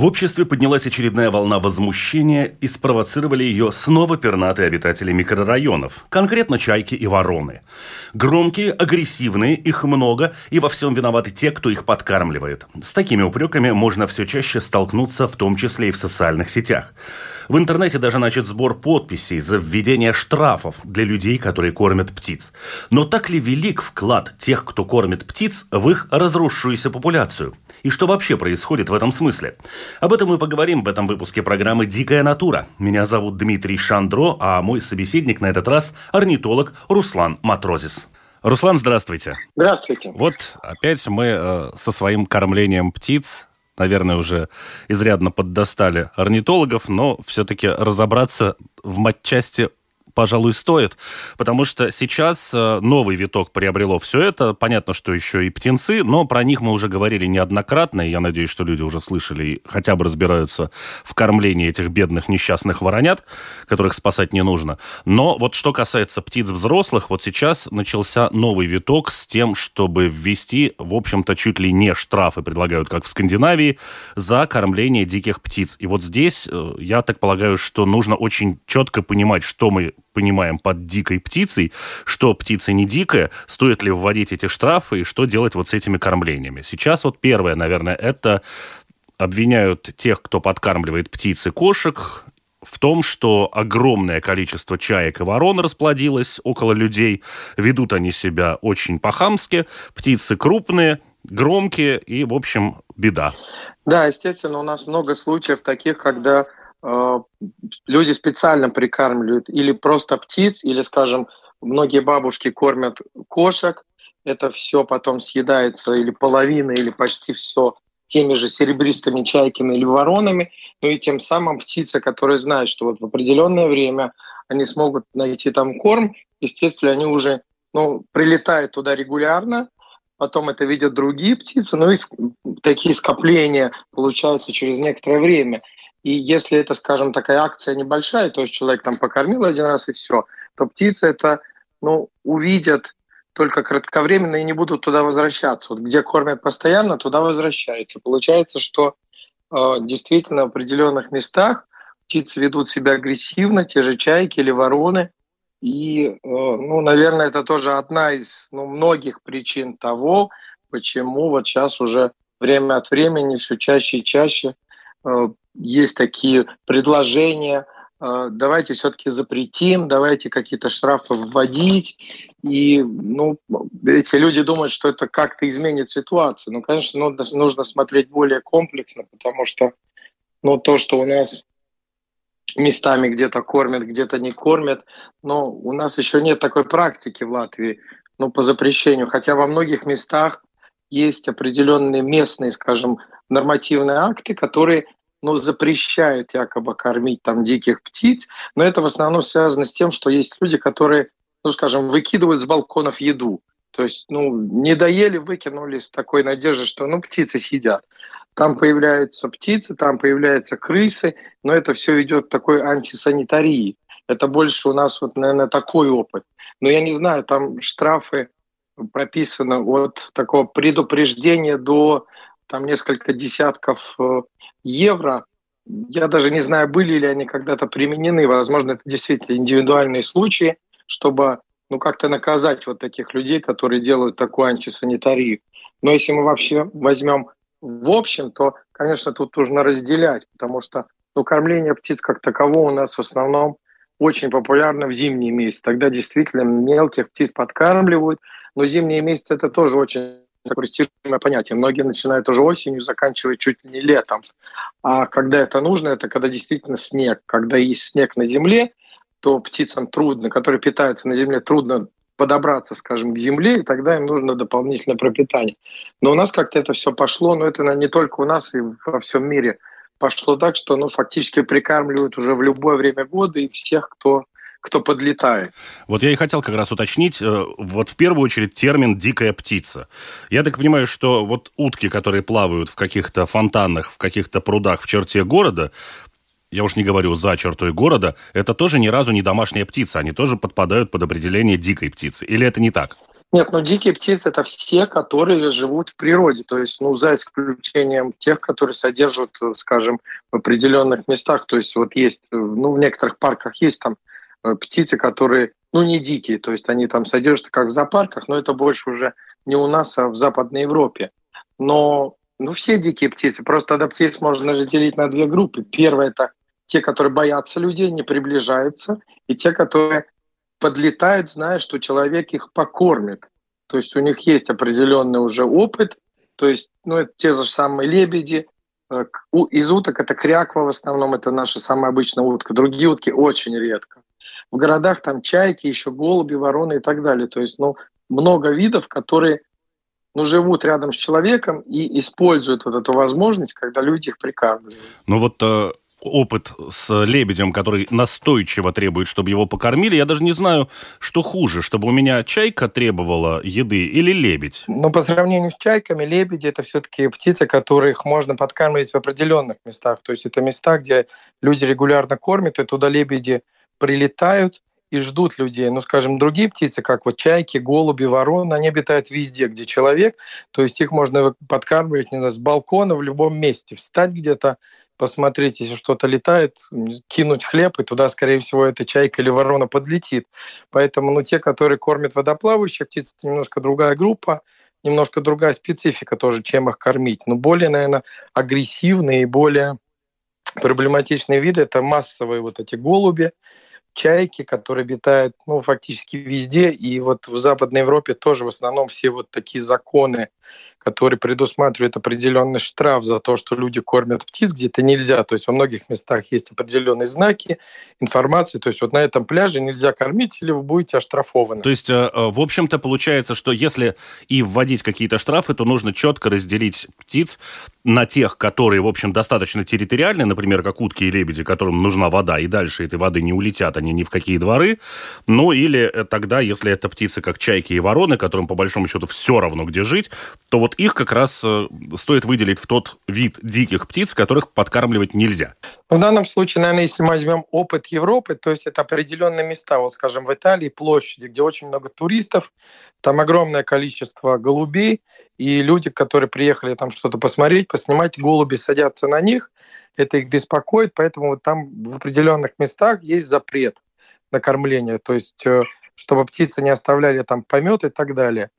В обществе поднялась очередная волна возмущения и спровоцировали ее снова пернатые обитатели микрорайонов, конкретно чайки и вороны. Громкие, агрессивные, их много, и во всем виноваты те, кто их подкармливает. С такими упреками можно все чаще столкнуться, в том числе и в социальных сетях. В интернете даже начат сбор подписей за введение штрафов для людей, которые кормят птиц. Но так ли велик вклад тех, кто кормит птиц, в их разрушившуюся популяцию? И что вообще происходит в этом смысле? Об этом мы поговорим в этом выпуске программы «Дикая натура». Меня зовут Дмитрий Шандро, а мой собеседник на этот раз – орнитолог Руслан Матрозис. Руслан, здравствуйте. Здравствуйте. Вот опять мы э, со своим кормлением птиц наверное, уже изрядно поддостали орнитологов, но все-таки разобраться в матчасти пожалуй, стоит, потому что сейчас э, новый виток приобрело все это. Понятно, что еще и птенцы, но про них мы уже говорили неоднократно, и я надеюсь, что люди уже слышали и хотя бы разбираются в кормлении этих бедных несчастных воронят, которых спасать не нужно. Но вот что касается птиц взрослых, вот сейчас начался новый виток с тем, чтобы ввести, в общем-то, чуть ли не штрафы предлагают, как в Скандинавии, за кормление диких птиц. И вот здесь, э, я так полагаю, что нужно очень четко понимать, что мы понимаем под дикой птицей, что птица не дикая, стоит ли вводить эти штрафы и что делать вот с этими кормлениями. Сейчас вот первое, наверное, это обвиняют тех, кто подкармливает птиц и кошек, в том, что огромное количество чаек и ворон расплодилось около людей. Ведут они себя очень по-хамски. Птицы крупные, громкие и, в общем, беда. Да, естественно, у нас много случаев таких, когда люди специально прикармливают или просто птиц, или, скажем, многие бабушки кормят кошек, это все потом съедается или половина, или почти все теми же серебристыми чайками или воронами, ну и тем самым птицы, которые знают, что вот в определенное время они смогут найти там корм, естественно, они уже ну, прилетают туда регулярно, потом это видят другие птицы, ну и такие скопления получаются через некоторое время – и если это, скажем, такая акция небольшая, то есть человек там покормил один раз и все, то птицы это ну, увидят только кратковременно и не будут туда возвращаться. Вот где кормят постоянно, туда возвращаются. Получается, что э, действительно в определенных местах птицы ведут себя агрессивно, те же чайки или вороны. И, э, ну, наверное, это тоже одна из ну, многих причин того, почему вот сейчас уже время от времени все чаще и чаще э, есть такие предложения, э, давайте все-таки запретим, давайте какие-то штрафы вводить. И ну, эти люди думают, что это как-то изменит ситуацию. Ну, конечно, нужно, нужно смотреть более комплексно, потому что ну, то, что у нас местами где-то кормят, где-то не кормят, но у нас еще нет такой практики в Латвии ну, по запрещению. Хотя во многих местах есть определенные местные, скажем, нормативные акты, которые ну, запрещают якобы кормить там диких птиц, но это в основном связано с тем, что есть люди, которые, ну, скажем, выкидывают с балконов еду. То есть, ну, не доели, выкинули с такой надеждой, что, ну, птицы сидят. Там появляются птицы, там появляются крысы, но это все ведет к такой антисанитарии. Это больше у нас вот, наверное, такой опыт. Но я не знаю, там штрафы прописаны от такого предупреждения до там несколько десятков э, евро. Я даже не знаю, были ли они когда-то применены. Возможно, это действительно индивидуальные случаи, чтобы ну, как-то наказать вот таких людей, которые делают такую антисанитарию. Но если мы вообще возьмем в общем, то, конечно, тут нужно разделять, потому что ну, кормление птиц как такового у нас в основном очень популярно в зимние месяцы. Тогда действительно мелких птиц подкармливают, но зимние месяцы это тоже очень такое растяжимое понятие. Многие начинают уже осенью, заканчивая чуть ли не летом. А когда это нужно, это когда действительно снег. Когда есть снег на земле, то птицам трудно, которые питаются на земле, трудно подобраться, скажем, к земле, и тогда им нужно дополнительное пропитание. Но у нас как-то это все пошло, но это не только у нас, и во всем мире пошло так, что ну, фактически прикармливают уже в любое время года и всех, кто кто подлетает. Вот я и хотел как раз уточнить, э, вот в первую очередь термин «дикая птица». Я так понимаю, что вот утки, которые плавают в каких-то фонтанах, в каких-то прудах в черте города, я уж не говорю за чертой города, это тоже ни разу не домашняя птица, они тоже подпадают под определение дикой птицы. Или это не так? Нет, ну дикие птицы это все, которые живут в природе, то есть, ну, за исключением тех, которые содержат, скажем, в определенных местах. То есть вот есть, ну, в некоторых парках есть там э, птицы, которые, ну, не дикие, то есть они там содержатся как в зоопарках, но это больше уже не у нас, а в Западной Европе. Но, ну, все дикие птицы, просто тогда птиц можно разделить на две группы. Первое – это те, которые боятся людей, не приближаются, и те, которые подлетают, зная, что человек их покормит. То есть у них есть определенный уже опыт, то есть ну, это те же самые лебеди, э, из уток это кряква в основном, это наша самая обычная утка. Другие утки очень редко. В городах там чайки, еще голуби, вороны и так далее. То есть ну, много видов, которые ну, живут рядом с человеком и используют вот эту возможность, когда люди их прикармливают. Ну вот э, опыт с лебедем, который настойчиво требует, чтобы его покормили. Я даже не знаю, что хуже, чтобы у меня чайка требовала еды или лебедь. Ну, по сравнению с чайками, лебеди это все-таки птицы, которых можно подкармливать в определенных местах. То есть это места, где люди регулярно кормят, и туда лебеди прилетают и ждут людей. Ну, скажем, другие птицы, как вот чайки, голуби, вороны, они обитают везде, где человек. То есть их можно подкармливать не знаю, с балкона в любом месте, встать где-то посмотреть, если что-то летает, кинуть хлеб, и туда, скорее всего, эта чайка или ворона подлетит. Поэтому ну, те, которые кормят водоплавающих птиц, это немножко другая группа, немножко другая специфика тоже, чем их кормить. Но более, наверное, агрессивные и более проблематичные виды – это массовые вот эти голуби, чайки, которые обитают ну, фактически везде. И вот в Западной Европе тоже в основном все вот такие законы который предусматривает определенный штраф за то, что люди кормят птиц где-то нельзя. То есть во многих местах есть определенные знаки, информации. То есть вот на этом пляже нельзя кормить, или вы будете оштрафованы. То есть, э, э, в общем-то, получается, что если и вводить какие-то штрафы, то нужно четко разделить птиц на тех, которые, в общем, достаточно территориальны, например, как утки и лебеди, которым нужна вода, и дальше этой воды не улетят они ни в какие дворы. Ну, или э, тогда, если это птицы, как чайки и вороны, которым, по большому счету, все равно, где жить, то вот их как раз э, стоит выделить в тот вид диких птиц, которых подкармливать нельзя. В данном случае, наверное, если мы возьмем опыт Европы, то есть это определенные места, вот скажем, в Италии площади, где очень много туристов, там огромное количество голубей, и люди, которые приехали там что-то посмотреть, поснимать, голуби садятся на них, это их беспокоит, поэтому вот там в определенных местах есть запрет на кормление, то есть э, чтобы птицы не оставляли там помет и так далее.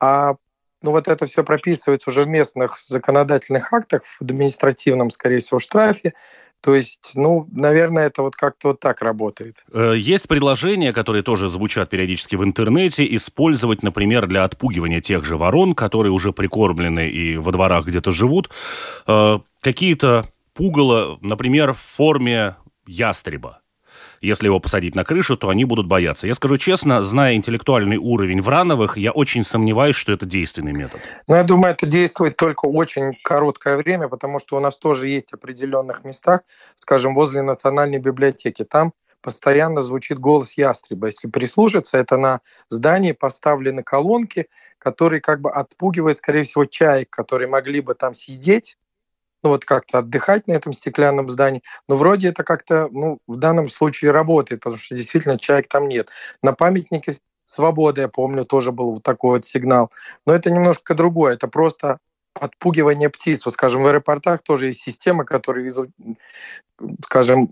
А ну вот это все прописывается уже в местных законодательных актах, в административном, скорее всего, штрафе. То есть, ну, наверное, это вот как-то вот так работает. Э, есть предложения, которые тоже звучат периодически в интернете, использовать, например, для отпугивания тех же ворон, которые уже прикормлены и во дворах где-то живут, э, какие-то пугало, например, в форме ястреба если его посадить на крышу, то они будут бояться. Я скажу честно, зная интеллектуальный уровень Врановых, я очень сомневаюсь, что это действенный метод. Ну, я думаю, это действует только очень короткое время, потому что у нас тоже есть определенных местах, скажем, возле Национальной библиотеки. Там постоянно звучит голос ястреба. Если прислушаться, это на здании поставлены колонки, которые как бы отпугивают, скорее всего, чаек, которые могли бы там сидеть ну вот как-то отдыхать на этом стеклянном здании. Но вроде это как-то, ну, в данном случае работает, потому что действительно человек там нет. На памятнике свободы, я помню, тоже был вот такой вот сигнал. Но это немножко другое. Это просто отпугивание птиц. Вот, скажем, в аэропортах тоже есть система, которая, скажем,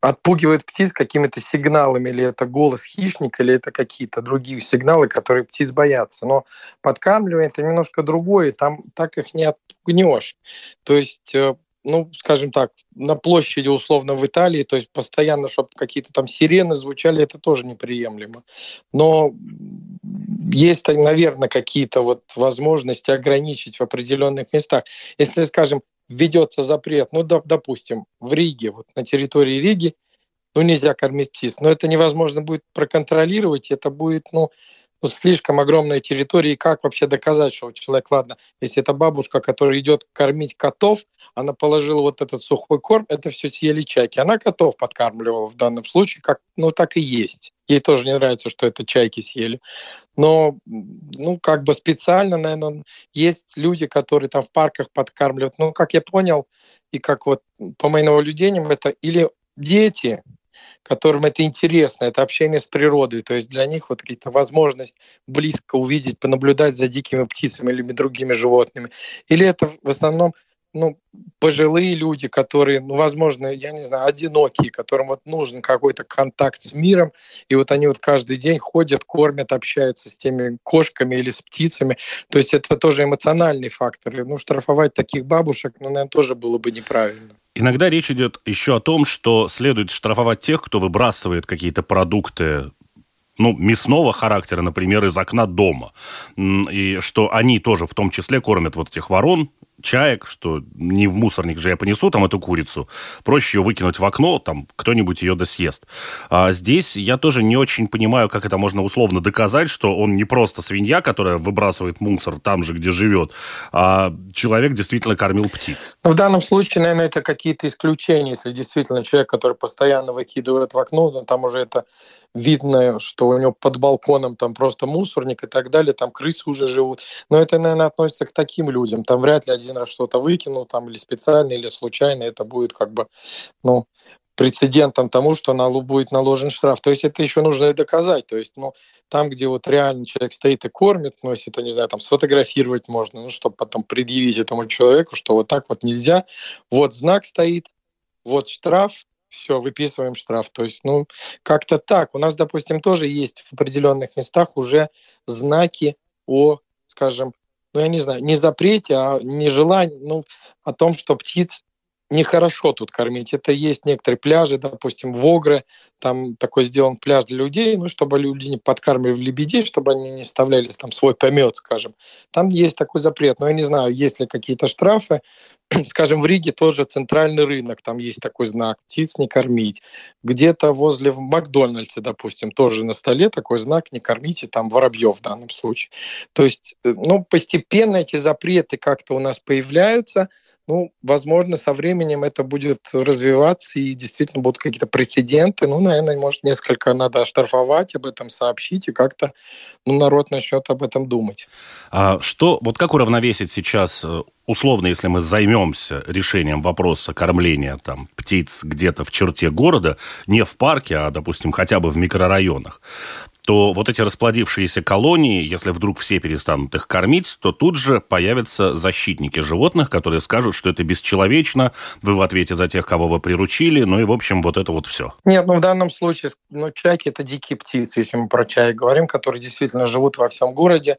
отпугивает птиц какими-то сигналами, или это голос хищника, или это какие-то другие сигналы, которые птиц боятся. Но подкармливание – это немножко другое, там так их не отпугнешь. То есть э, ну, скажем так, на площади условно в Италии, то есть постоянно, чтобы какие-то там сирены звучали, это тоже неприемлемо. Но есть, наверное, какие-то вот возможности ограничить в определенных местах. Если, скажем, введется запрет, ну, допустим, в Риге, вот на территории Риги, ну, нельзя кормить птиц, но это невозможно будет проконтролировать, это будет, ну, слишком огромная территория, и как вообще доказать, что человек, ладно, если это бабушка, которая идет кормить котов, она положила вот этот сухой корм, это все съели чайки. Она котов подкармливала в данном случае, как, ну так и есть. Ей тоже не нравится, что это чайки съели. Но, ну, как бы специально, наверное, есть люди, которые там в парках подкармливают. Ну, как я понял, и как вот по моим наблюдениям, это или дети, которым это интересно, это общение с природой, то есть для них вот какие-то возможность близко увидеть, понаблюдать за дикими птицами или другими животными. Или это в основном ну, пожилые люди, которые, ну, возможно, я не знаю, одинокие, которым вот нужен какой-то контакт с миром, и вот они вот каждый день ходят, кормят, общаются с теми кошками или с птицами. То есть это тоже эмоциональный фактор. Ну, штрафовать таких бабушек, ну, наверное, тоже было бы неправильно. Иногда речь идет еще о том, что следует штрафовать тех, кто выбрасывает какие-то продукты ну, мясного характера, например, из окна дома. И что они тоже в том числе кормят вот этих ворон чаек, что не в мусорник же я понесу там эту курицу, проще ее выкинуть в окно, там кто-нибудь ее досъест. А здесь я тоже не очень понимаю, как это можно условно доказать, что он не просто свинья, которая выбрасывает мусор там же, где живет, а человек действительно кормил птиц. В данном случае, наверное, это какие-то исключения, если действительно человек, который постоянно выкидывает в окно, ну, там уже это видно, что у него под балконом там просто мусорник и так далее, там крысы уже живут. Но это, наверное, относится к таким людям. Там вряд ли один раз что-то выкинул, там или специально, или случайно. Это будет как бы, ну, прецедентом тому, что на будет наложен штраф. То есть это еще нужно и доказать. То есть, ну, там, где вот реально человек стоит и кормит, ну, если это, не знаю, там сфотографировать можно, ну, чтобы потом предъявить этому человеку, что вот так вот нельзя. Вот знак стоит, вот штраф, все, выписываем штраф. То есть, ну, как-то так. У нас, допустим, тоже есть в определенных местах уже знаки о, скажем, ну, я не знаю, не запрете, а не желании, ну, о том, что птиц нехорошо тут кормить. Это есть некоторые пляжи, допустим, в Огре, там такой сделан пляж для людей, ну, чтобы люди не подкармливали лебедей, чтобы они не оставляли там свой помет, скажем. Там есть такой запрет, но я не знаю, есть ли какие-то штрафы. Скажем, в Риге тоже центральный рынок, там есть такой знак «птиц не кормить». Где-то возле в Макдональдсе, допустим, тоже на столе такой знак «не кормите там воробьев» в данном случае. То есть, э, ну, постепенно эти запреты как-то у нас появляются – ну, возможно, со временем это будет развиваться и действительно будут какие-то прецеденты. Ну, наверное, может, несколько надо оштрафовать, об этом сообщить, и как-то ну, народ начнет об этом думать. А что, вот как уравновесить сейчас э, условно, если мы займемся решением вопроса кормления там, птиц где-то в черте города, не в парке, а, допустим, хотя бы в микрорайонах, то вот эти расплодившиеся колонии, если вдруг все перестанут их кормить, то тут же появятся защитники животных, которые скажут, что это бесчеловечно, вы в ответе за тех, кого вы приручили, ну и, в общем, вот это вот все. Нет, ну в данном случае, ну, чайки – это дикие птицы, если мы про чаек говорим, которые действительно живут во всем городе,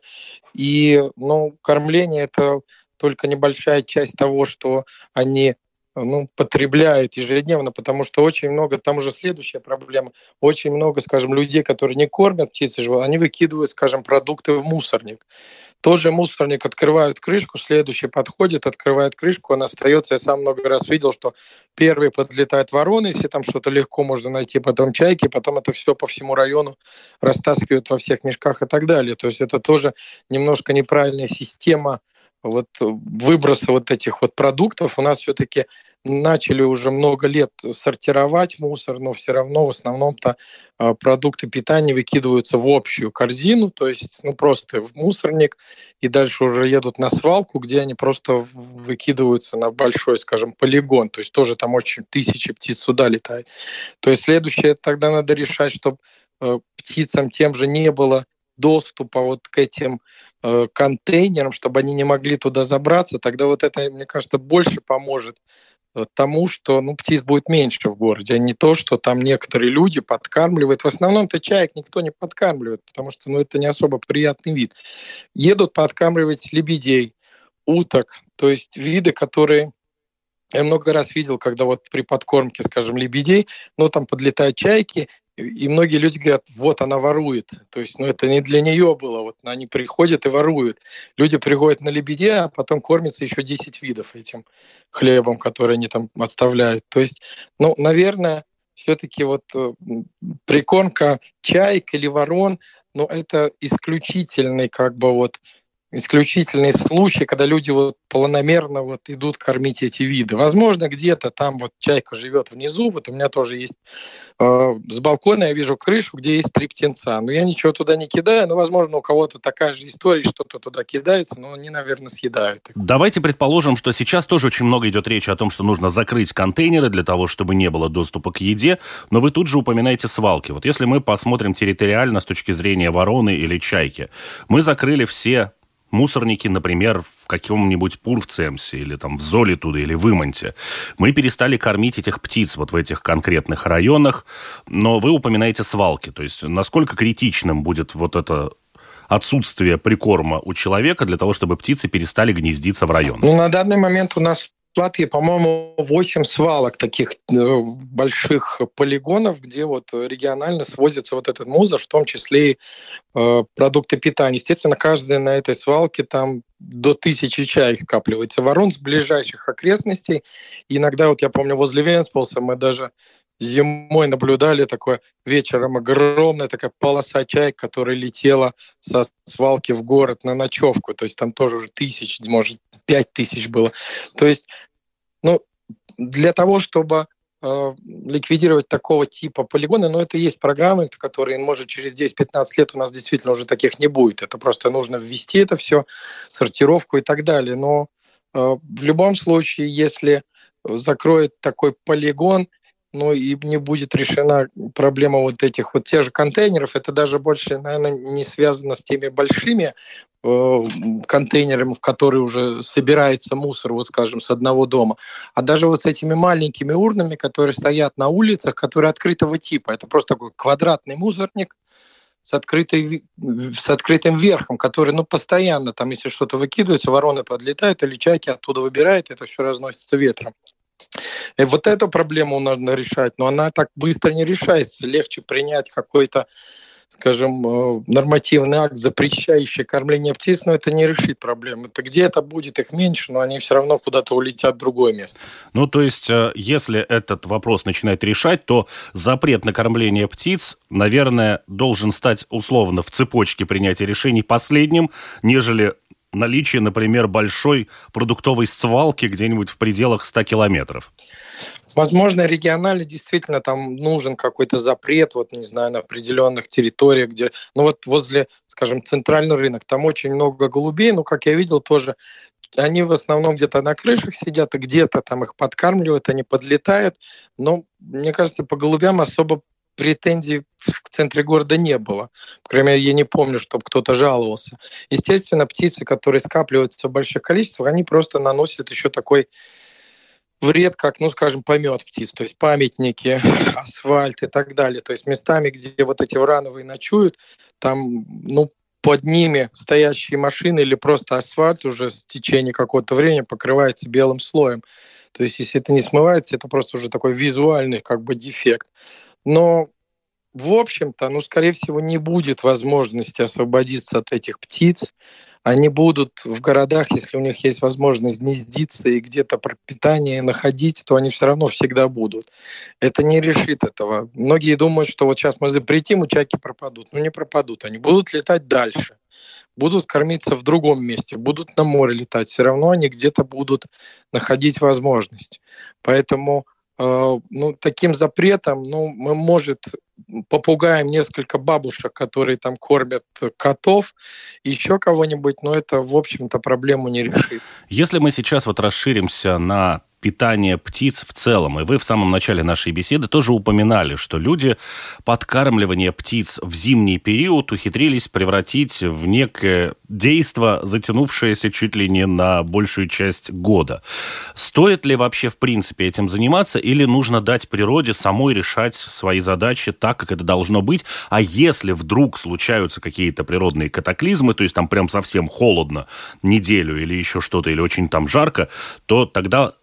и, ну, кормление – это только небольшая часть того, что они ну, потребляют ежедневно, потому что очень много, там уже следующая проблема, очень много, скажем, людей, которые не кормят птицы они выкидывают, скажем, продукты в мусорник. Тот же мусорник открывают крышку, следующий подходит, открывает крышку, он остается. Я сам много раз видел, что первый подлетает вороны, если там что-то легко можно найти, потом чайки, потом это все по всему району растаскивают во всех мешках и так далее. То есть это тоже немножко неправильная система вот выброса вот этих вот продуктов у нас все-таки начали уже много лет сортировать мусор, но все равно в основном-то а, продукты питания выкидываются в общую корзину, то есть ну, просто в мусорник, и дальше уже едут на свалку, где они просто выкидываются на большой, скажем, полигон, то есть тоже там очень тысячи птиц сюда летают. То есть следующее тогда надо решать, чтобы э, птицам тем же не было доступа вот к этим э, контейнерам, чтобы они не могли туда забраться, тогда вот это, мне кажется, больше поможет э, тому, что ну, птиц будет меньше в городе, а не то, что там некоторые люди подкармливают. В основном-то чаек никто не подкармливает, потому что ну, это не особо приятный вид. Едут подкармливать лебедей, уток, то есть виды, которые я много раз видел, когда вот при подкормке, скажем, лебедей, ну, там подлетают чайки, и многие люди говорят, вот она ворует. То есть, ну, это не для нее было. Вот они приходят и воруют. Люди приходят на лебеде, а потом кормятся еще 10 видов этим хлебом, который они там оставляют. То есть, ну, наверное, все-таки вот э, прикормка чаек или ворон, но это исключительный как бы вот исключительные случаи, когда люди вот планомерно вот идут кормить эти виды. Возможно, где-то там вот чайка живет внизу, вот у меня тоже есть э, с балкона я вижу крышу, где есть три птенца, но я ничего туда не кидаю, но, возможно, у кого-то такая же история, что-то туда кидается, но они, наверное, съедают. Давайте предположим, что сейчас тоже очень много идет речи о том, что нужно закрыть контейнеры для того, чтобы не было доступа к еде, но вы тут же упоминаете свалки. Вот если мы посмотрим территориально с точки зрения вороны или чайки, мы закрыли все мусорники, например, в каком-нибудь Пурвцемсе или там в Золитуде или в Имонте. Мы перестали кормить этих птиц вот в этих конкретных районах, но вы упоминаете свалки. То есть насколько критичным будет вот это отсутствие прикорма у человека для того, чтобы птицы перестали гнездиться в район? Ну, на данный момент у нас Латвии, по-моему, 8 свалок таких э, больших полигонов, где вот регионально свозится вот этот мусор, в том числе и э, продукты питания. Естественно, каждый на этой свалке там до тысячи чаек скапливается ворон с ближайших окрестностей. Иногда, вот я помню, возле Венсполса мы даже зимой наблюдали такое вечером огромная такая полоса чаек, которая летела со свалки в город на ночевку. То есть там тоже уже тысяч, может, пять тысяч было. То есть ну, для того, чтобы э, ликвидировать такого типа полигоны, но ну, это есть программы, которые, может, через 10-15 лет у нас действительно уже таких не будет. Это просто нужно ввести это все, сортировку и так далее. Но э, в любом случае, если закроет такой полигон, ну и не будет решена проблема вот этих вот тех же контейнеров. Это даже больше, наверное, не связано с теми большими э, контейнерами, в которые уже собирается мусор, вот скажем, с одного дома, а даже вот с этими маленькими урнами, которые стоят на улицах, которые открытого типа. Это просто такой квадратный мусорник, с, открытой, с открытым верхом, который ну, постоянно, там, если что-то выкидывается, вороны подлетают или чайки оттуда выбирают, это все разносится ветром. И вот эту проблему надо решать, но она так быстро не решается. Легче принять какой-то скажем, э, нормативный акт, запрещающий кормление птиц, но это не решит проблему. Это где-то будет их меньше, но они все равно куда-то улетят в другое место. Ну, то есть, э, если этот вопрос начинает решать, то запрет на кормление птиц, наверное, должен стать условно в цепочке принятия решений последним, нежели наличие, например, большой продуктовой свалки где-нибудь в пределах 100 километров? Возможно, регионально действительно там нужен какой-то запрет, вот, не знаю, на определенных территориях, где, ну вот возле, скажем, центральный рынок, там очень много голубей, ну, как я видел, тоже они в основном где-то на крышах сидят, и где-то там их подкармливают, они подлетают. Но, мне кажется, по голубям особо претензий в центре города не было. Мере, я не помню, чтобы кто-то жаловался. Естественно, птицы, которые скапливаются в больших количествах, они просто наносят еще такой вред, как, ну, скажем, помет птиц, то есть памятники, асфальт и так далее. То есть местами, где вот эти врановые ночуют, там, ну, под ними стоящие машины или просто асфальт уже в течение какого-то времени покрывается белым слоем. То есть если это не смывается, это просто уже такой визуальный как бы дефект. Но в общем-то, ну, скорее всего, не будет возможности освободиться от этих птиц. Они будут в городах, если у них есть возможность гнездиться и где-то пропитание находить, то они все равно всегда будут. Это не решит этого. Многие думают, что вот сейчас мы запретим, и чайки пропадут. Но не пропадут. Они будут летать дальше будут кормиться в другом месте, будут на море летать, все равно они где-то будут находить возможность. Поэтому э, ну, таким запретом, ну, мы, может, попугаем несколько бабушек, которые там кормят котов, еще кого-нибудь, но это, в общем-то, проблему не решит. Если мы сейчас вот расширимся на питания птиц в целом. И вы в самом начале нашей беседы тоже упоминали, что люди подкармливание птиц в зимний период ухитрились превратить в некое действо, затянувшееся чуть ли не на большую часть года. Стоит ли вообще в принципе этим заниматься или нужно дать природе самой решать свои задачи так, как это должно быть? А если вдруг случаются какие-то природные катаклизмы, то есть там прям совсем холодно неделю или еще что-то, или очень там жарко, то тогда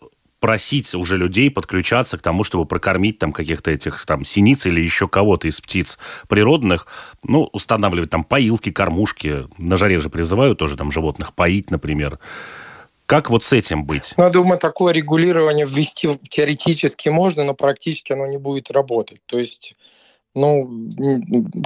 просить уже людей подключаться к тому, чтобы прокормить там каких-то этих там синиц или еще кого-то из птиц природных, ну, устанавливать там поилки, кормушки. На жаре же призывают тоже там животных поить, например. Как вот с этим быть? Ну, я думаю, такое регулирование ввести теоретически можно, но практически оно не будет работать. То есть ну,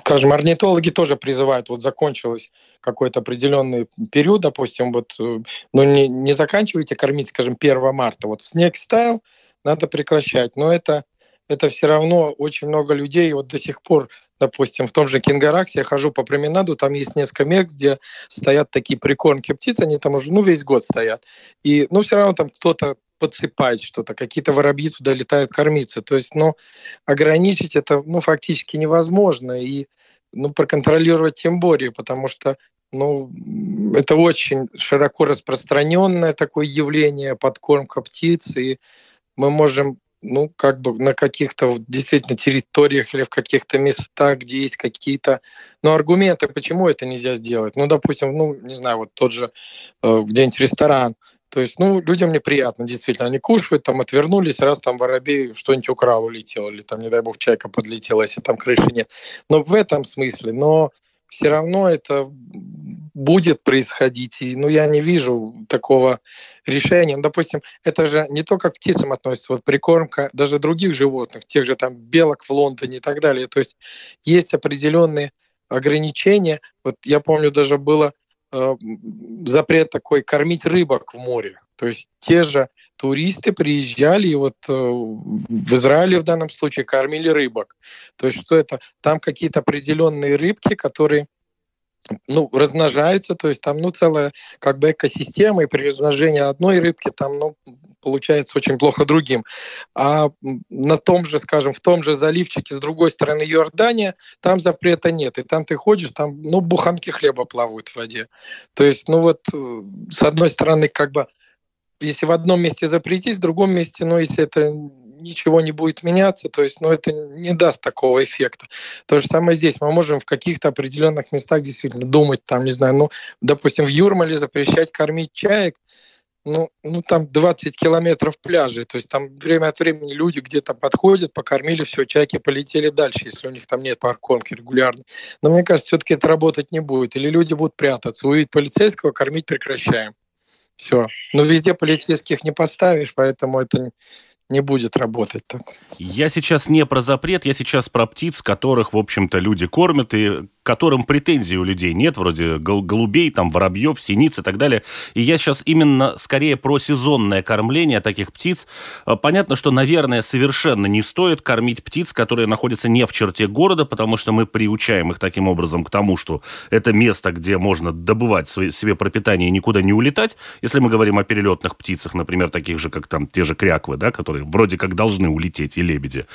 скажем, орнитологи тоже призывают, вот закончилось какой-то определенный период, допустим, вот, э, ну, не, не заканчивайте кормить, скажем, 1 марта. Вот снег стаял, надо прекращать. Но это, это все равно очень много людей вот до сих пор, допустим, в том же Кингараксе я хожу по променаду, там есть несколько мест, где стоят такие прикормки птиц, они там уже, ну, весь год стоят. И, ну, все равно там кто-то подсыпать что-то, какие-то воробьи туда летают кормиться. То есть, ну, ограничить это, ну, фактически невозможно. И, ну, проконтролировать тем более, потому что, ну, это очень широко распространенное такое явление, подкормка птиц, и мы можем ну, как бы на каких-то вот, действительно территориях или в каких-то местах, где есть какие-то, ну, аргументы, почему это нельзя сделать. Ну, допустим, ну, не знаю, вот тот же э, где-нибудь ресторан, то есть, ну, людям неприятно, действительно. Они кушают, там, отвернулись, раз там воробей что-нибудь украл, улетел, или там, не дай бог, чайка подлетела, если там крыши нет. Но в этом смысле, но все равно это будет происходить. И, ну, я не вижу такого решения. Ну, допустим, это же не только к птицам относится, вот прикормка даже других животных, тех же там белок в Лондоне и так далее. То есть есть определенные ограничения. Вот я помню, даже было Э, запрет такой кормить рыбок в море. То есть те же туристы приезжали и вот э, в Израиле в данном случае кормили рыбок. То есть что это? Там какие-то определенные рыбки, которые ну, размножаются, то есть там, ну, целая как бы экосистема, и при размножении одной рыбки там, ну, получается очень плохо другим. А на том же, скажем, в том же заливчике с другой стороны Иордания, там запрета нет. И там ты ходишь, там, ну, буханки хлеба плавают в воде. То есть, ну вот, э, с одной стороны, как бы, если в одном месте запретить, в другом месте, ну, если это ничего не будет меняться, то есть, ну, это не даст такого эффекта. То же самое здесь. Мы можем в каких-то определенных местах действительно думать, там, не знаю, ну, допустим, в Юрмале запрещать кормить чаек, ну, ну, там 20 километров пляжей, то есть там время от времени люди где-то подходят, покормили, все, чайки полетели дальше, если у них там нет парковки регулярно. Но мне кажется, все-таки это работать не будет. Или люди будут прятаться. Увидеть полицейского, кормить прекращаем. Все. Но везде полицейских не поставишь, поэтому это не будет работать так. Я сейчас не про запрет, я сейчас про птиц, которых, в общем-то, люди кормят и которым претензий у людей нет, вроде голубей, там, воробьев, синиц и так далее. И я сейчас именно скорее про сезонное кормление таких птиц. А, понятно, что, наверное, совершенно не стоит кормить птиц, которые находятся не в черте города, потому что мы приучаем их таким образом к тому, что это место, где можно добывать себе пропитание и никуда не улетать. Если мы говорим о перелетных птицах, например, таких же, как там те же кряквы, да, которые вроде как должны улететь, и лебеди,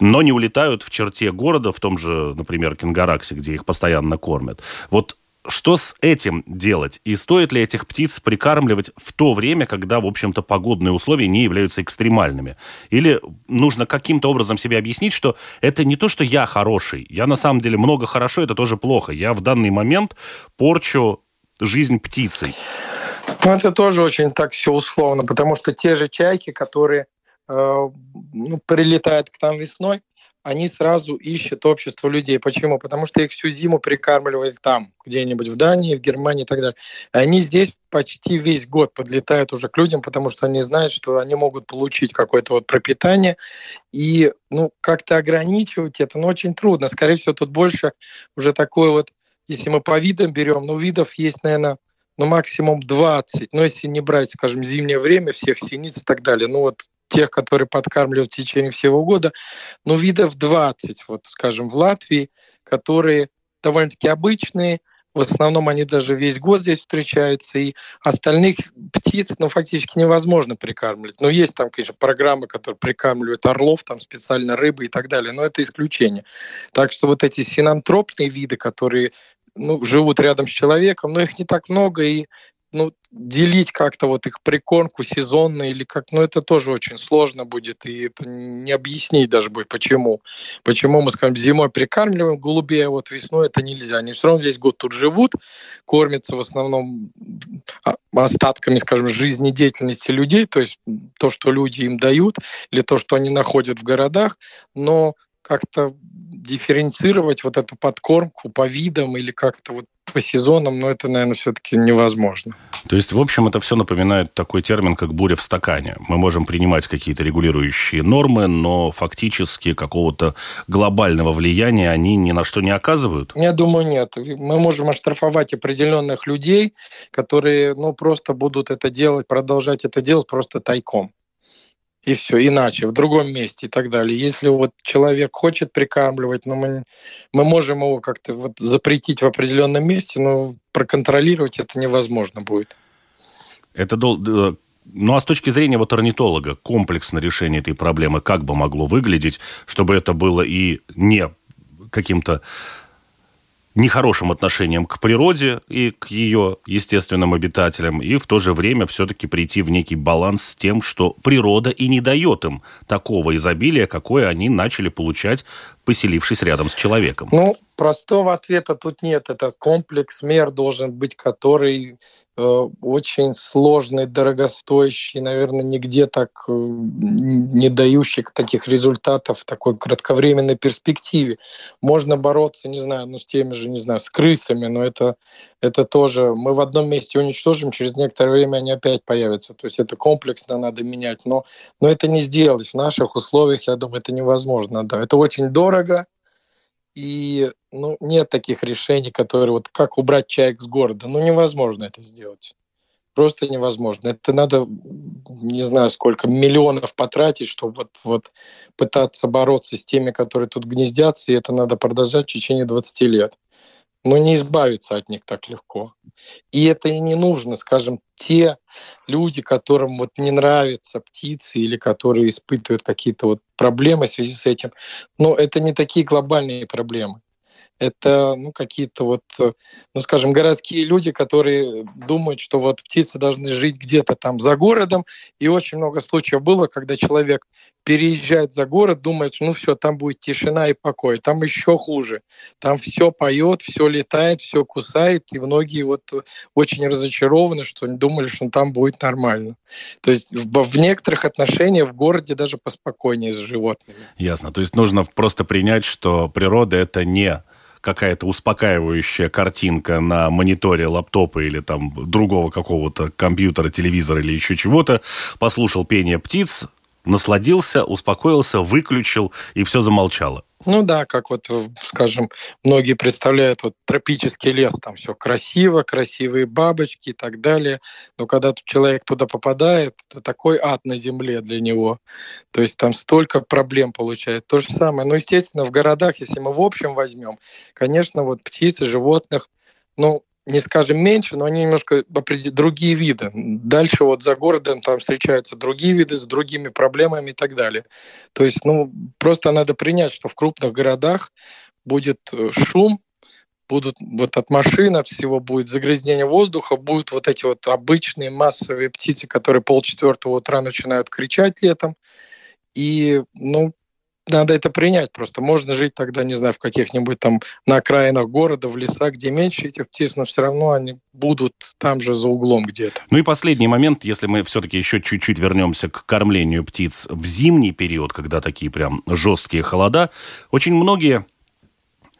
но не улетают в черте города, в том же, например, Кенгараксе, где их постоянно кормят. Вот что с этим делать? И стоит ли этих птиц прикармливать в то время, когда, в общем-то, погодные условия не являются экстремальными? Или нужно каким-то образом себе объяснить, что это не то, что я хороший. Я на самом деле много хорошо, это тоже плохо. Я в данный момент порчу жизнь птицей. Ну, это тоже очень так все условно, потому что те же чайки, которые ну, прилетают к нам весной, они сразу ищут общество людей. Почему? Потому что их всю зиму прикармливали там, где-нибудь в Дании, в Германии и так далее. Они здесь почти весь год подлетают уже к людям, потому что они знают, что они могут получить какое-то вот пропитание. И ну, как-то ограничивать это ну, очень трудно. Скорее всего, тут больше уже такое вот, если мы по видам берем, ну, видов есть, наверное, ну, максимум 20. Но если не брать, скажем, зимнее время, всех синиц и так далее, ну, вот тех, которые подкармливают в течение всего года, но видов 20, вот, скажем, в Латвии, которые довольно-таки обычные, в основном они даже весь год здесь встречаются, и остальных птиц, ну, фактически невозможно прикармливать. Ну, есть там, конечно, программы, которые прикармливают орлов, там специально рыбы и так далее, но это исключение. Так что вот эти синантропные виды, которые ну, живут рядом с человеком, но их не так много, и ну, делить как-то вот их прикормку сезонно или как, ну, это тоже очень сложно будет, и это не объяснить даже будет, почему. Почему мы, скажем, зимой прикармливаем голубей, а вот весной это нельзя. Они все равно весь год тут живут, кормятся в основном а, остатками, скажем, жизнедеятельности людей, то есть то, что люди им дают, или то, что они находят в городах, но как-то дифференцировать вот эту подкормку по видам или как-то вот по сезонам, но это, наверное, все-таки невозможно. То есть, в общем, это все напоминает такой термин, как буря в стакане. Мы можем принимать какие-то регулирующие нормы, но фактически какого-то глобального влияния они ни на что не оказывают? Я думаю, нет. Мы можем оштрафовать определенных людей, которые ну, просто будут это делать, продолжать это делать просто тайком и все, иначе, в другом месте и так далее. Если вот человек хочет прикармливать, но мы, мы можем его как-то вот запретить в определенном месте, но проконтролировать это невозможно будет. Это дол... Ну а с точки зрения вот орнитолога, комплексное решение этой проблемы как бы могло выглядеть, чтобы это было и не каким-то нехорошим отношением к природе и к ее естественным обитателям, и в то же время все-таки прийти в некий баланс с тем, что природа и не дает им такого изобилия, какое они начали получать, поселившись рядом с человеком. Ну, простого ответа тут нет. Это комплекс мер должен быть, который Э, очень сложный, дорогостоящий, наверное, нигде так э, не дающий таких результатов в такой кратковременной перспективе. Можно бороться, не знаю, ну, с теми же, не знаю, с крысами, но это, это тоже... Мы в одном месте уничтожим, через некоторое время они опять появятся. То есть это комплексно надо менять, но, но это не сделать. В наших условиях, я думаю, это невозможно. Да. Это очень дорого, и ну, нет таких решений, которые вот как убрать чаек с города. Ну, невозможно это сделать. Просто невозможно. Это надо, не знаю, сколько миллионов потратить, чтобы вот, вот пытаться бороться с теми, которые тут гнездятся, и это надо продолжать в течение 20 лет но не избавиться от них так легко. И это и не нужно, скажем, те люди, которым вот не нравятся птицы или которые испытывают какие-то вот проблемы в связи с этим, но это не такие глобальные проблемы это ну, какие-то вот, ну, скажем, городские люди, которые думают, что вот птицы должны жить где-то там за городом. И очень много случаев было, когда человек переезжает за город, думает, ну все, там будет тишина и покой. Там еще хуже. Там все поет, все летает, все кусает. И многие вот очень разочарованы, что не думали, что там будет нормально. То есть в, в некоторых отношениях в городе даже поспокойнее с животными. Ясно. То есть нужно просто принять, что природа это не какая-то успокаивающая картинка на мониторе лаптопа или там другого какого-то компьютера, телевизора или еще чего-то, послушал пение птиц, насладился, успокоился, выключил, и все замолчало. Ну да, как вот, э, скажем, многие представляют вот тропический лес, там все красиво, красивые бабочки и так далее. Но когда человек туда попадает, это такой ад на земле для него. То есть там столько проблем получает. То же самое. Ну, естественно, в городах, если мы в общем возьмем, конечно, вот птицы, животных, ну, не скажем меньше, но они немножко другие виды. Дальше вот за городом там встречаются другие виды с другими проблемами и так далее. То есть, ну, просто надо принять, что в крупных городах будет э, шум, будут вот от машин, от всего будет загрязнение воздуха, будут вот эти вот обычные массовые птицы, которые полчетвертого утра начинают кричать летом. И, ну, надо это принять просто. Можно жить тогда, не знаю, в каких-нибудь там на окраинах города, в лесах, где меньше этих птиц, но все равно они будут там же за углом где-то. Ну и последний момент, если мы все-таки еще чуть-чуть вернемся к кормлению птиц в зимний период, когда такие прям жесткие холода, очень многие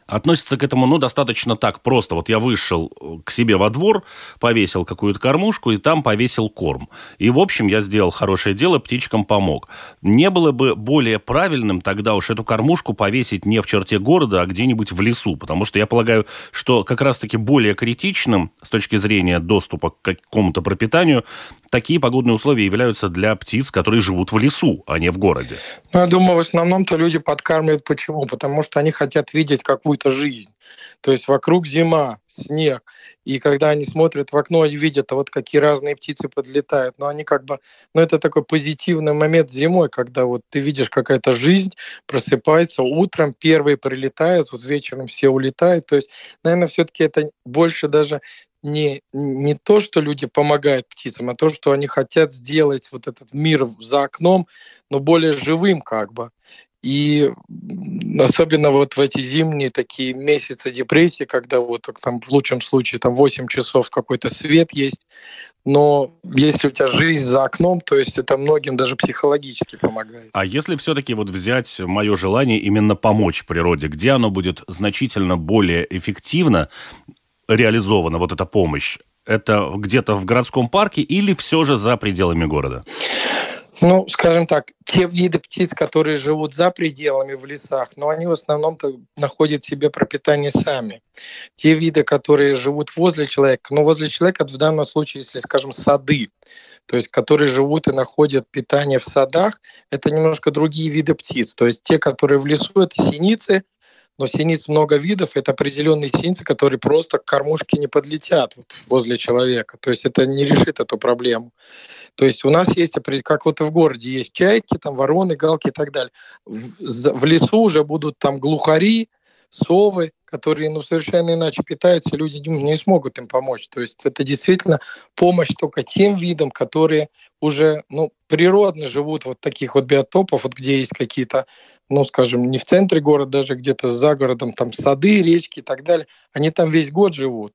относится к этому, ну, достаточно так просто. Вот я вышел э, к себе во двор, повесил какую-то кормушку и там повесил корм. И, в общем, я сделал хорошее дело, птичкам помог. Не было бы более правильным тогда уж эту кормушку повесить не в черте города, а где-нибудь в лесу, потому что я полагаю, что как раз-таки более критичным с точки зрения доступа к какому-то пропитанию такие погодные условия являются для птиц, которые живут в лесу, а не в городе? Ну, я думаю, в основном-то люди подкармливают почему? Потому что они хотят видеть какую-то жизнь. То есть вокруг зима, снег. И когда они смотрят в окно, они видят, а вот какие разные птицы подлетают. Но они как бы, ну это такой позитивный момент зимой, когда вот ты видишь какая-то жизнь, просыпается утром, первые прилетают, вот вечером все улетают. То есть, наверное, все-таки это больше даже не, не то, что люди помогают птицам, а то, что они хотят сделать вот этот мир за окном, но более живым как бы. И особенно вот в эти зимние такие месяцы депрессии, когда вот там в лучшем случае там 8 часов какой-то свет есть, но если у тебя жизнь за окном, то есть это многим даже психологически помогает. А если все-таки вот взять мое желание именно помочь природе, где оно будет значительно более эффективно реализована, вот эта помощь? Это где-то в городском парке или все же за пределами города? Ну, скажем так, те виды птиц, которые живут за пределами в лесах, но они в основном-то находят себе пропитание сами. Те виды, которые живут возле человека, ну, возле человека в данном случае, если, скажем, сады, то есть которые живут и находят питание в садах, это немножко другие виды птиц. То есть те, которые в лесу, это синицы, но синиц много видов, это определенные синицы, которые просто к кормушке не подлетят вот, возле человека. То есть это не решит эту проблему. То есть у нас есть, как вот и в городе, есть чайки, там вороны, галки и так далее. В, в лесу уже будут там глухари, совы, которые ну, совершенно иначе питаются, люди не смогут им помочь. То есть это действительно помощь только тем видам, которые уже ну, природно живут вот таких вот биотопов, вот где есть какие-то, ну, скажем, не в центре города, даже где-то за городом, там сады, речки и так далее, они там весь год живут.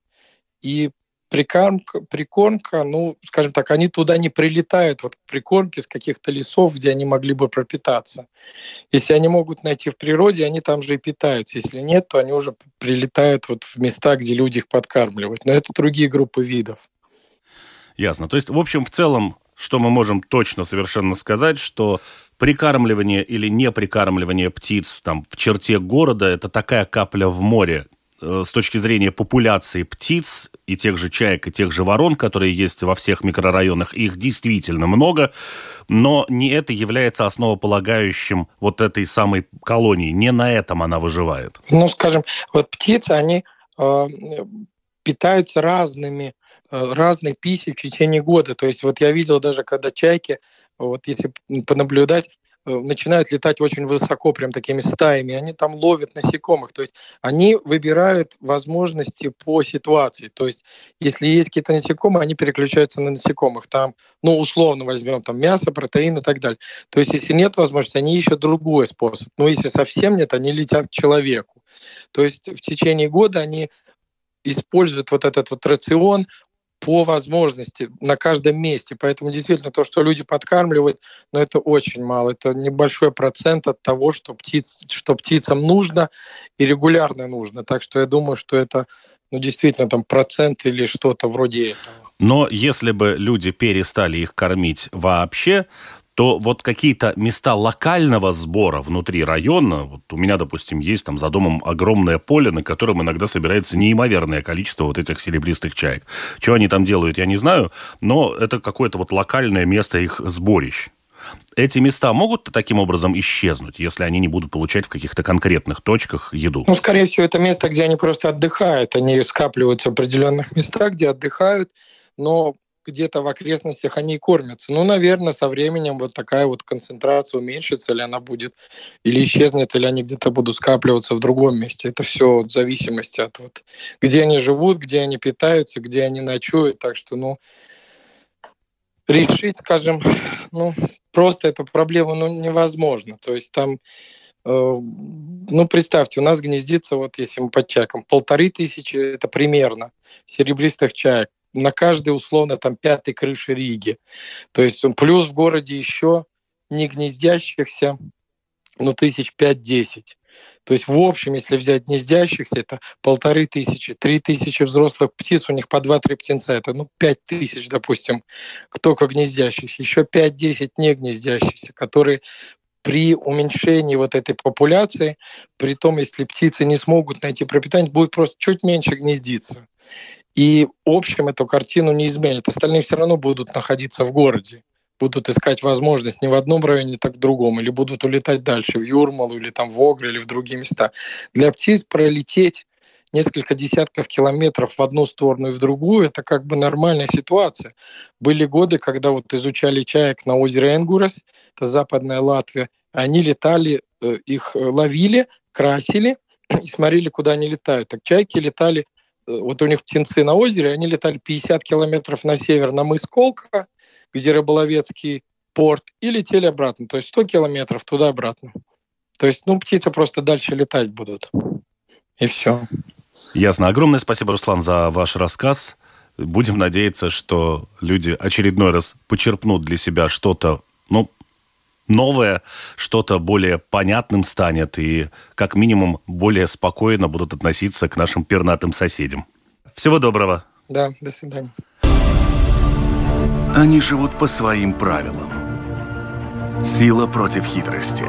И прикормка, прикормка, ну, скажем так, они туда не прилетают, вот прикормки с каких-то лесов, где они могли бы пропитаться. Если они могут найти в природе, они там же и питаются. Если нет, то они уже прилетают вот в места, где люди их подкармливают. Но это другие группы видов. Ясно. То есть, в общем, в целом, что мы можем точно совершенно сказать, что прикармливание или не прикармливание птиц там в черте города – это такая капля в море, с точки зрения популяции птиц и тех же чаек, и тех же ворон, которые есть во всех микрорайонах, их действительно много, но не это является основополагающим вот этой самой колонии, не на этом она выживает. Ну, скажем, вот птицы, они э, питаются разными, э, разной пищей в течение года. То есть вот я видел даже, когда чайки, вот если понаблюдать, Э, начинают летать очень высоко, прям такими стаями, они там ловят насекомых. То есть они выбирают возможности по ситуации. То есть если есть какие-то насекомые, они переключаются на насекомых. Там, ну, условно возьмем там мясо, протеин и так далее. То есть если нет возможности, они ищут другой способ. Но если совсем нет, они летят к человеку. То есть в течение года они используют вот этот вот рацион по возможности на каждом месте. Поэтому действительно то, что люди подкармливают, но это очень мало. Это небольшой процент от того, что, птиц, что птицам нужно и регулярно нужно. Так что я думаю, что это ну, действительно там процент или что-то вроде этого. Но если бы люди перестали их кормить вообще, то вот какие-то места локального сбора внутри района, вот у меня, допустим, есть там за домом огромное поле, на котором иногда собирается неимоверное количество вот этих серебристых чаек. Что они там делают, я не знаю, но это какое-то вот локальное место их сборищ. Эти места могут таким образом исчезнуть, если они не будут получать в каких-то конкретных точках еду? Ну, скорее всего, это место, где они просто отдыхают. Они скапливаются в определенных местах, где отдыхают, но где-то в окрестностях они и кормятся. Ну, наверное, со временем вот такая вот концентрация уменьшится, или она будет, или исчезнет, или они где-то будут скапливаться в другом месте. Это все в зависимости от вот, где они живут, где они питаются, где они ночуют. Так что, ну, решить, скажем, ну, просто эту проблему ну, невозможно. То есть там, э, ну, представьте, у нас гнездится, вот если мы по чайкам, полторы тысячи, это примерно, серебристых чаек на каждой, условно, там, пятой крыше Риги. То есть плюс в городе еще не гнездящихся, ну, тысяч пять-десять. То есть в общем, если взять гнездящихся, это полторы тысячи, три тысячи взрослых птиц, у них по два-три птенца, это ну пять тысяч, допустим, только гнездящихся, еще пять-десять не гнездящихся, которые при уменьшении вот этой популяции, при том, если птицы не смогут найти пропитание, будет просто чуть меньше гнездиться. И в общем эту картину не изменит. Остальные все равно будут находиться в городе будут искать возможность не в одном районе, так в другом, или будут улетать дальше, в Юрмалу, или там в Огры, или в другие места. Для птиц пролететь несколько десятков километров в одну сторону и в другую, это как бы нормальная ситуация. Были годы, когда вот изучали чаек на озере Энгурас, это западная Латвия, они летали, э, их ловили, красили и смотрели, куда они летают. Так чайки летали Э, вот у них птенцы на озере, они летали 50 километров на север на мыс Колка, где Рыболовецкий порт, и летели обратно. То есть 100 километров туда-обратно. То есть, ну, птицы просто дальше летать будут. И все. Ясно. Огромное спасибо, Руслан, за ваш рассказ. Будем надеяться, что люди очередной раз почерпнут для себя что-то, ну, новое, что-то более понятным станет и, как минимум, более спокойно будут относиться к нашим пернатым соседям. Всего доброго. Да, до свидания. Они живут по своим правилам. Сила против хитрости.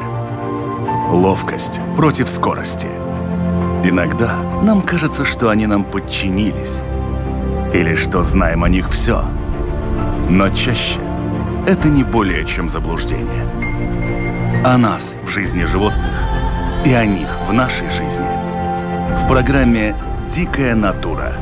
Ловкость против скорости. Иногда нам кажется, что они нам подчинились. Или что знаем о них все. Но чаще это не более чем заблуждение. О нас в жизни животных и о них в нашей жизни. В программе «Дикая натура»